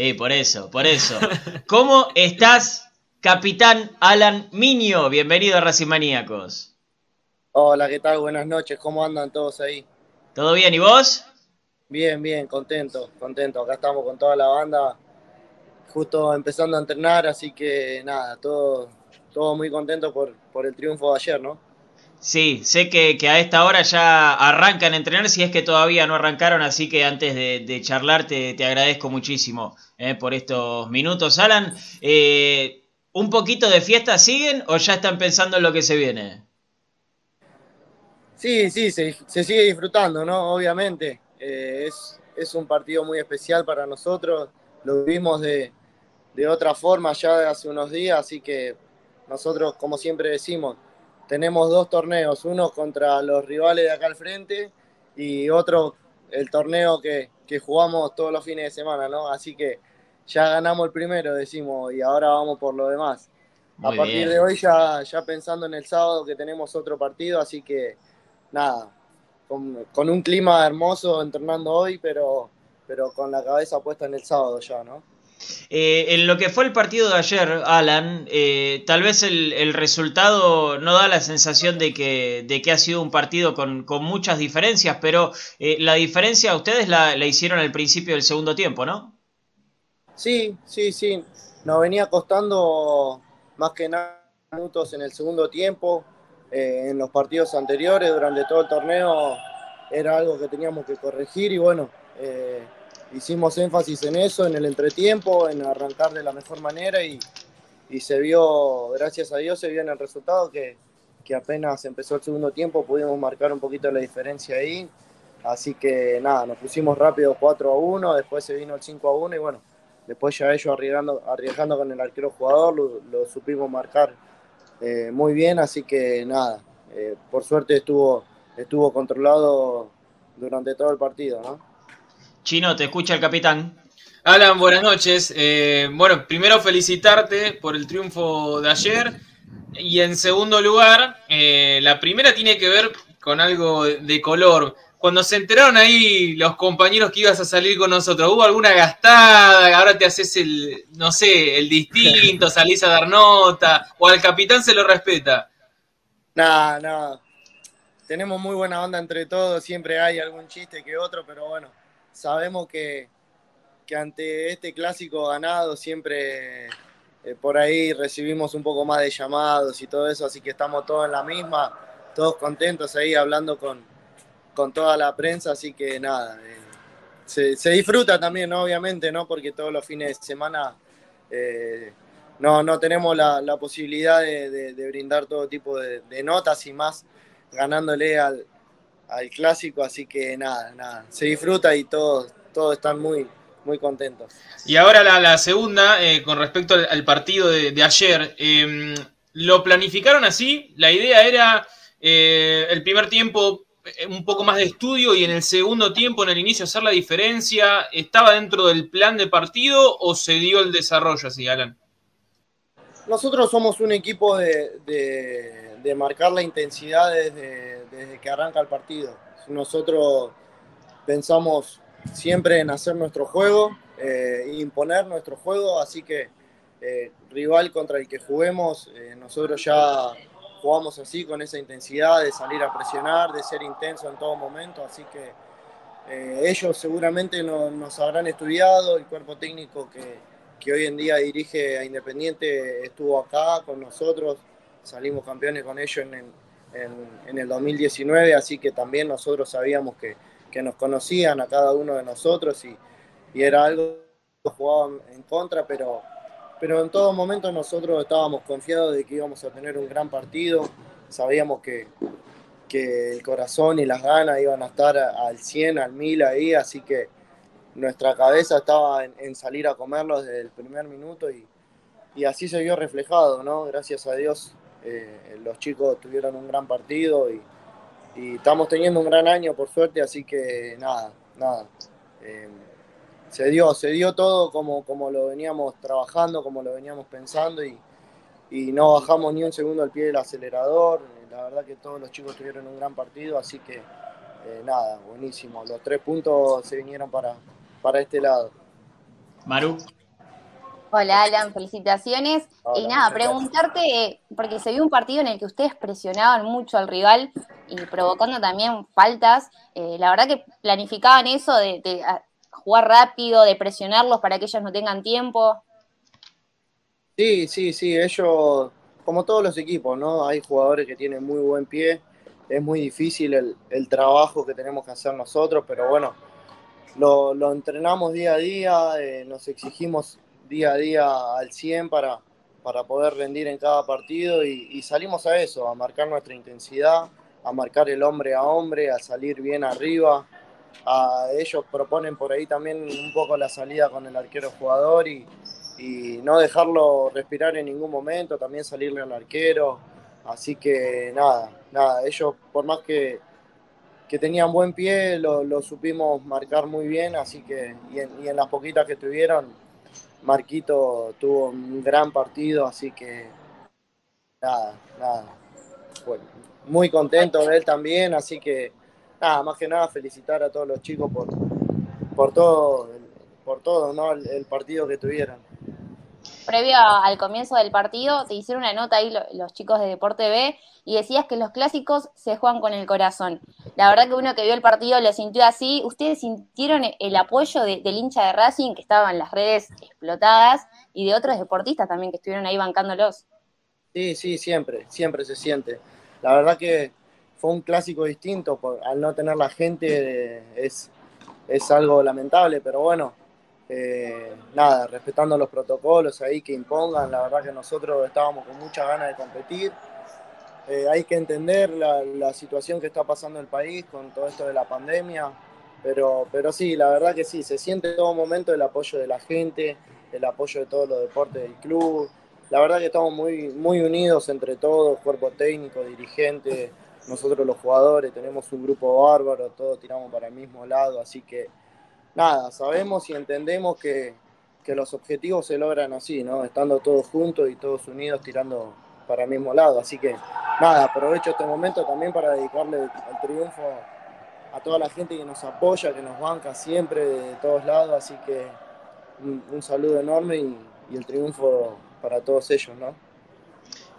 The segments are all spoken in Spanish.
Sí, por eso, por eso. ¿Cómo estás, capitán Alan Miño? Bienvenido a Racimaníacos. Hola, ¿qué tal? Buenas noches, ¿cómo andan todos ahí? ¿Todo bien y vos? Bien, bien, contento, contento. Acá estamos con toda la banda, justo empezando a entrenar, así que nada, todo, todo muy contento por, por el triunfo de ayer, ¿no? Sí, sé que, a esta hora ya arrancan a entrenar, si es que todavía no arrancaron, así que antes de, charlar te, agradezco muchísimo eh, por estos minutos. Alan, eh, ¿un poquito de fiesta siguen o ya están pensando en lo que se viene? Sí, sí, se, sigue disfrutando, ¿no? Obviamente. Eh, es, es, un partido muy especial para nosotros, lo vimos de, de otra forma ya de hace unos días, así que nosotros, como siempre decimos, tenemos dos torneos, uno contra los rivales de acá al frente y otro el torneo que, jugamos todos los fines de semana, ¿no? Así que ya ganamos el primero, decimos, y ahora vamos por lo demás. a partir de hoy ya, ya pensando en el sábado que tenemos otro partido, así que nada, con, con un clima hermoso entrenando hoy, pero, pero con la cabeza puesta en el sábado ya, ¿no? Eh, en lo que fue el partido de ayer, Alan, eh, tal vez el, resultado no da la sensación de que, de que ha sido un partido con, muchas diferencias, pero eh, la diferencia ustedes la, hicieron al principio del segundo tiempo, ¿no? Sí, sí, sí. Nos venía costando más que nada minutos en el segundo tiempo. en los partidos anteriores, durante todo el torneo, era algo que teníamos que corregir y bueno hicimos énfasis en eso, en el entretiempo, en arrancar de la mejor manera y, se vio, gracias a Dios, se vio en el resultado que, apenas empezó el segundo tiempo pudimos marcar un poquito la diferencia ahí. Así que nada, nos pusimos rápido 4 a 1, después se vino el 5 a 1 y bueno, después ya ellos arriesgando, arriesgando con el arquero jugador, lo, supimos marcar eh, muy bien, así que nada, eh, por suerte estuvo, estuvo controlado durante todo el partido, ¿no? Chino, te escucha el capitán. Alan, buenas noches. Eh, bueno, primero felicitarte por el triunfo de ayer. Y en segundo lugar, eh, la primera tiene que ver con algo de color. Cuando se enteraron ahí los compañeros que ibas a salir con nosotros, ¿hubo alguna gastada? Ahora te haces el, no sé, el distinto, salís a dar nota, o al capitán se lo respeta. No, no. Tenemos muy buena onda entre todos, siempre hay algún chiste que otro, pero bueno, sabemos que, ante este clásico ganado siempre eh, por ahí recibimos un poco más de llamados y todo eso, así que estamos todos en la misma, todos contentos ahí hablando con, con toda la prensa, así que nada, eh, se, disfruta también, obviamente, ¿no? Porque todos los fines de semana eh, no, no tenemos la, posibilidad de, brindar todo tipo de notas y más ganándole al, al clásico, así que nada, nada, se disfruta y todos, todos están muy, muy contentos. Y ahora la, segunda, eh, con respecto al, partido de, ayer, em, ¿lo planificaron así? La idea era eh, el primer tiempo eh, un poco más de estudio y en el segundo tiempo, en el inicio, hacer la diferencia. ¿Estaba dentro del plan de partido o se dio el desarrollo así, Alan? Nosotros somos un equipo de, de marcar la intensidad desde desde que arranca el partido. Nosotros pensamos siempre en hacer nuestro juego, eh, imponer nuestro juego, así que eh, rival contra el que juguemos, eh, nosotros ya jugamos así con esa intensidad de salir a presionar, de ser intenso en todo momento, así que ellos seguramente nos habrán estudiado, el cuerpo técnico que, que hoy en día dirige a Independiente estuvo acá con nosotros, salimos campeones con ellos en, en, el 2019, así que también nosotros sabíamos que, nos conocían a cada uno de nosotros y, era algo que jugaban en contra, pero, pero en todo momento nosotros estábamos confiados de que íbamos a tener un gran partido, sabíamos que, que el corazón y las ganas iban a estar al 100, al 1000 ahí, así que nuestra cabeza estaba en, salir a comerlo desde el primer minuto y, y así se vio reflejado, ¿no? Gracias a Dios eh, los chicos tuvieron un gran partido y, estamos teniendo un gran año por suerte, así que nada, nada. Eh, se dio, se dio todo como, como lo veníamos trabajando, como lo veníamos pensando y, no bajamos ni un segundo al pie del acelerador. La verdad que todos los chicos tuvieron un gran partido, así que eh, nada, buenísimo. Los tres puntos se vinieron para, para este lado. Maru. Hola Alan, felicitaciones. y nada, preguntarte, porque se vio un partido en el que ustedes presionaban mucho al rival y provocando también faltas. Eh, la verdad que planificaban eso de, de, jugar rápido, de presionarlos para que ellos no tengan tiempo. Sí, sí, sí, ellos, como todos los equipos, ¿no? Hay jugadores que tienen muy buen pie, es muy difícil el, el trabajo que tenemos que hacer nosotros, pero bueno, lo, lo entrenamos día a día, eh, nos exigimos día a día al 100 para, para poder rendir en cada partido y, salimos a eso, a marcar nuestra intensidad, a marcar el hombre a hombre, a salir bien arriba. A, ellos proponen por ahí también un poco la salida con el arquero jugador y, y no dejarlo respirar en ningún momento, también salirle al arquero. Así que nada, nada, ellos por más que, que tenían buen pie, lo, lo, supimos marcar muy bien, así que y en, las poquitas que tuvieron, Marquito tuvo un gran partido, así que nada, nada. Bueno, muy contento de él también, así que nada, más que nada felicitar a todos los chicos por, por todo, por todo ¿no? el, el partido que tuvieron previo al comienzo del partido, te hicieron una nota ahí los chicos de Deporte B y decías que los clásicos se juegan con el corazón. La verdad que uno que vio el partido lo sintió así. ¿Ustedes sintieron el apoyo de, del hincha de Racing que estaba en las redes explotadas y de otros deportistas también que estuvieron ahí bancándolos? Sí, sí, siempre, siempre se siente. La verdad que fue un clásico distinto, por, al no tener la gente es, es algo lamentable, pero bueno, eh, nada, respetando los protocolos ahí que impongan, la verdad que nosotros estábamos con mucha ganas de competir. Eh, hay que entender la, la, situación que está pasando el país con todo esto de la pandemia, pero, pero sí, la verdad que sí, se siente en todo momento el apoyo de la gente, el apoyo de todos los deportes del club. La verdad que estamos muy, muy unidos entre todos, cuerpo técnico, dirigente, nosotros los jugadores, tenemos un grupo bárbaro, todos tiramos para el mismo lado, así que nada, sabemos y entendemos que, que, los objetivos se logran así, ¿no? Estando todos juntos y todos unidos tirando para el mismo lado. Así que nada, aprovecho este momento también para dedicarle el triunfo a toda la gente que nos apoya, que nos banca siempre de todos lados. Así que un, un saludo enorme y, y, el triunfo para todos ellos, ¿no?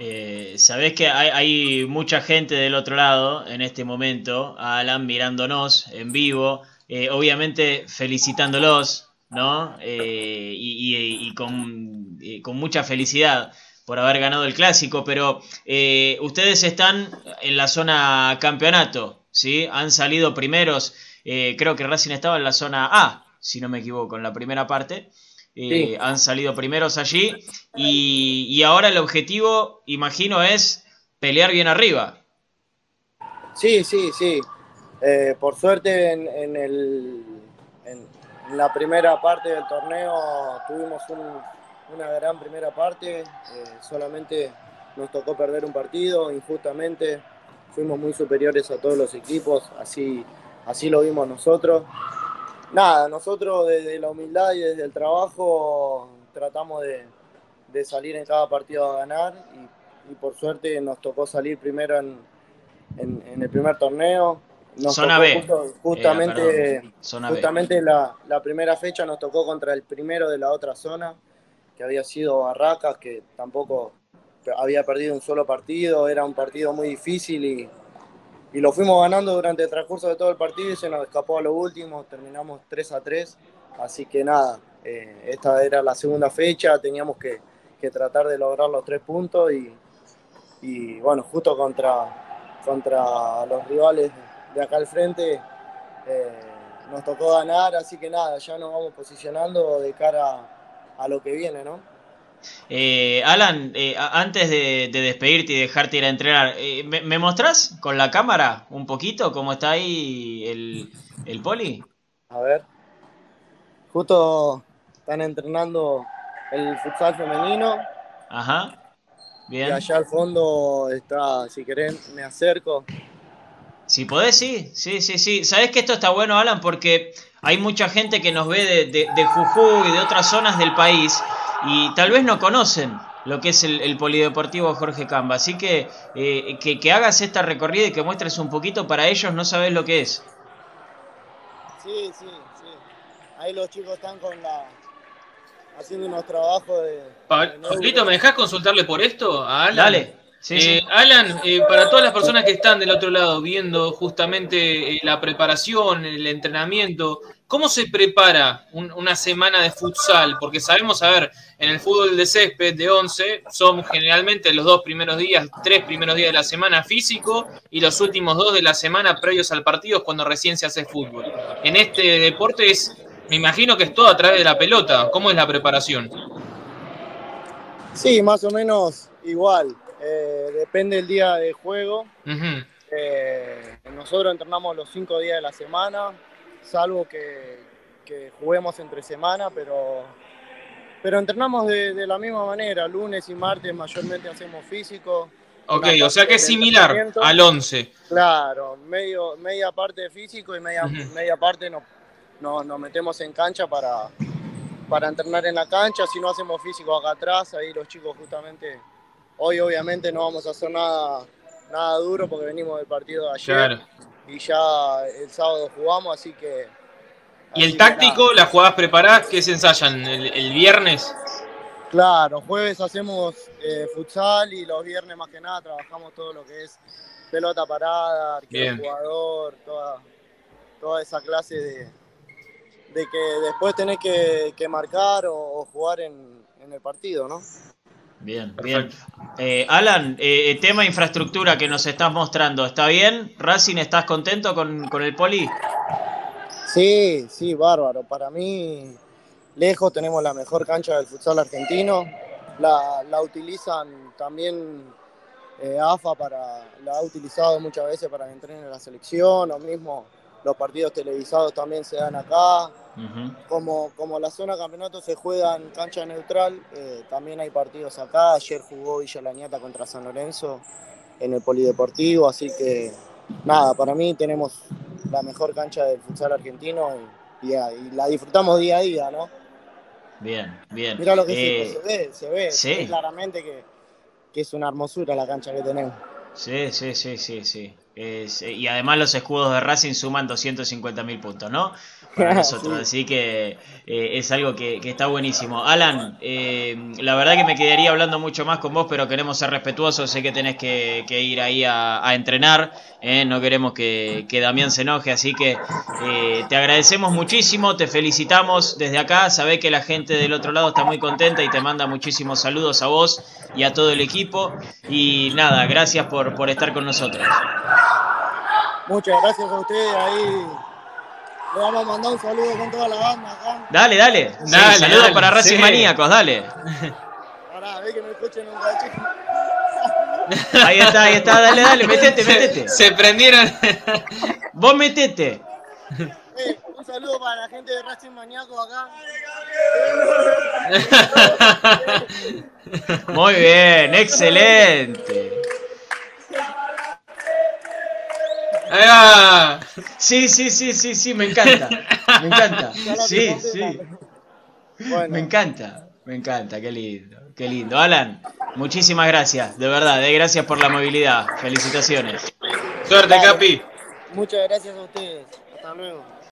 Eh, Sabés que hay, hay mucha gente del otro lado en este momento, Alan, mirándonos en vivo. Eh, obviamente felicitándolos, ¿no? Eh, y, y, y con, y con, mucha felicidad por haber ganado el clásico, pero eh, ustedes están en la zona campeonato, ¿sí? Han salido primeros, eh, creo que Racing estaba en la zona A, si no me equivoco, en la primera parte. Sí. Han salido primeros allí y, ahora el objetivo, imagino, es pelear bien arriba. Sí, sí, sí. Eh, por suerte en, el, en, la primera parte del torneo tuvimos un, una gran primera parte, eh, solamente nos tocó perder un partido injustamente, fuimos muy superiores a todos los equipos, así, así lo vimos nosotros. Nada, nosotros desde la humildad y desde el trabajo tratamos de, de salir en cada partido a ganar y, y, por suerte nos tocó salir primero en, en el primer torneo, nos zona B. Justo, justamente eh, zona justamente B. La, la, primera fecha nos tocó contra el primero de la otra zona, que había sido Barracas, que tampoco había perdido un solo partido, era un partido muy difícil y, y lo fuimos ganando durante el transcurso de todo el partido y se nos escapó a lo último, terminamos 3 a 3, así que nada, eh, esta era la segunda fecha, teníamos que, que tratar de lograr los tres puntos y, y bueno, justo contra, contra los rivales de acá al frente eh, nos tocó ganar, así que nada, ya nos vamos posicionando de cara a, a lo que viene, ¿no? Eh, Alan, eh, antes de, de, despedirte y dejarte ir a entrenar, ¿me, ¿me, mostrás con la cámara un poquito cómo está ahí el, el poli? A ver. Justo están entrenando el futsal femenino. Ajá. Bien. Y allá al fondo está, si querés, me acerco. Si podés, sí, sí, sí, sí. Sabés que esto está bueno, Alan, porque hay mucha gente que nos ve de, de, de Jujuy y de otras zonas del país y tal vez no conocen lo que es el, el polideportivo Jorge Camba. Así que, eh, que, que hagas esta recorrida y que muestres un poquito para ellos, no sabes lo que es. Sí, sí, sí. Ahí los chicos están con la, haciendo unos trabajos de... Pablito, ¿me dejás consultarle por esto a Alan? Dale. Eh, Alan, eh, para todas las personas que están del otro lado viendo justamente eh, la preparación, el entrenamiento, ¿cómo se prepara una semana de futsal? Porque sabemos, a ver, en el fútbol de césped de 11 son generalmente los dos primeros días, tres primeros días de la semana físico y los últimos dos de la semana previos al partido es cuando recién se hace fútbol. En este deporte es, me imagino que es todo a través de la pelota. ¿Cómo es la preparación? Sí, más o menos igual. Eh, depende del día de juego. Eh, nosotros entrenamos los cinco días de la semana, salvo que, juguemos entre semana, pero, pero entrenamos de, la misma manera. Lunes y martes mayormente hacemos físico. Ok, o sea que es similar al 11. Claro, medio, media parte de físico y media, media parte nos no, metemos en cancha para, para entrenar en la cancha. Si no hacemos físico acá atrás, ahí los chicos justamente Hoy obviamente no vamos a hacer nada, nada duro porque venimos del partido de ayer y ya el sábado jugamos, así que... ¿Y el táctico, las jugadas preparadas, qué se ensayan? ¿El, viernes? Claro, jueves hacemos eh, futsal y los viernes más que nada trabajamos todo lo que es pelota parada, arquero jugador, toda, toda esa clase de, de que después tenés que, marcar o, jugar en, en el partido, ¿no? Bien, bien. Eh, Alan, eh, tema infraestructura que nos estás mostrando, ¿está bien? Racing, ¿estás contento con, el poli? Sí, sí, bárbaro. Para mí, lejos tenemos la mejor cancha del futsal argentino. La, la utilizan también eh, AFA para, la ha utilizado muchas veces para que entrenen en la selección, o mismo los partidos televisados también se dan acá. como, como la zona campeonato se juega en cancha neutral, eh, también hay partidos acá. Ayer jugó Villa Lañata contra San Lorenzo en el Polideportivo, así que nada, para mí tenemos la mejor cancha del futsal argentino y, la disfrutamos día a día, ¿no? Bien, bien. Mira lo que eh, se ve, se ve, se ve claramente que, que es una hermosura la cancha que tenemos. Sí, sí, sí, sí, sí. Eh, y además los escudos de Racing suman 250 mil puntos, ¿no? Para nosotros. Así que eh, es algo que, está buenísimo. Alan, eh, la verdad que me quedaría hablando mucho más con vos, pero queremos ser respetuosos. Sé que tenés que, ir ahí a, entrenar. no queremos que, que, Damián se enoje. Así que te agradecemos muchísimo. Te felicitamos desde acá. Sabés que la gente del otro lado está muy contenta y te manda muchísimos saludos a vos y a todo el equipo. Y nada, gracias por, por estar con nosotros. Muchas gracias a ustedes ahí. Le vamos a mandar un saludo con toda la banda acá. Dale, dale. saludos para Racing Maníacos, dale. Pará, ve que me escuchen un cachito. Ahí está, ahí está, dale, dale, metete, metete. Se prendieron. Vos metete. Eh, un saludo para la gente de Racing Maníacos acá. Muy bien, excelente. Sí, sí, sí, sí, sí, me encanta. Me encanta. Sí, sí. Me encanta, me encanta, qué lindo, qué lindo. Alan, muchísimas gracias, de verdad, eh, gracias por la movilidad. Felicitaciones. Suerte, Capi. Muchas gracias a ustedes. Hasta luego.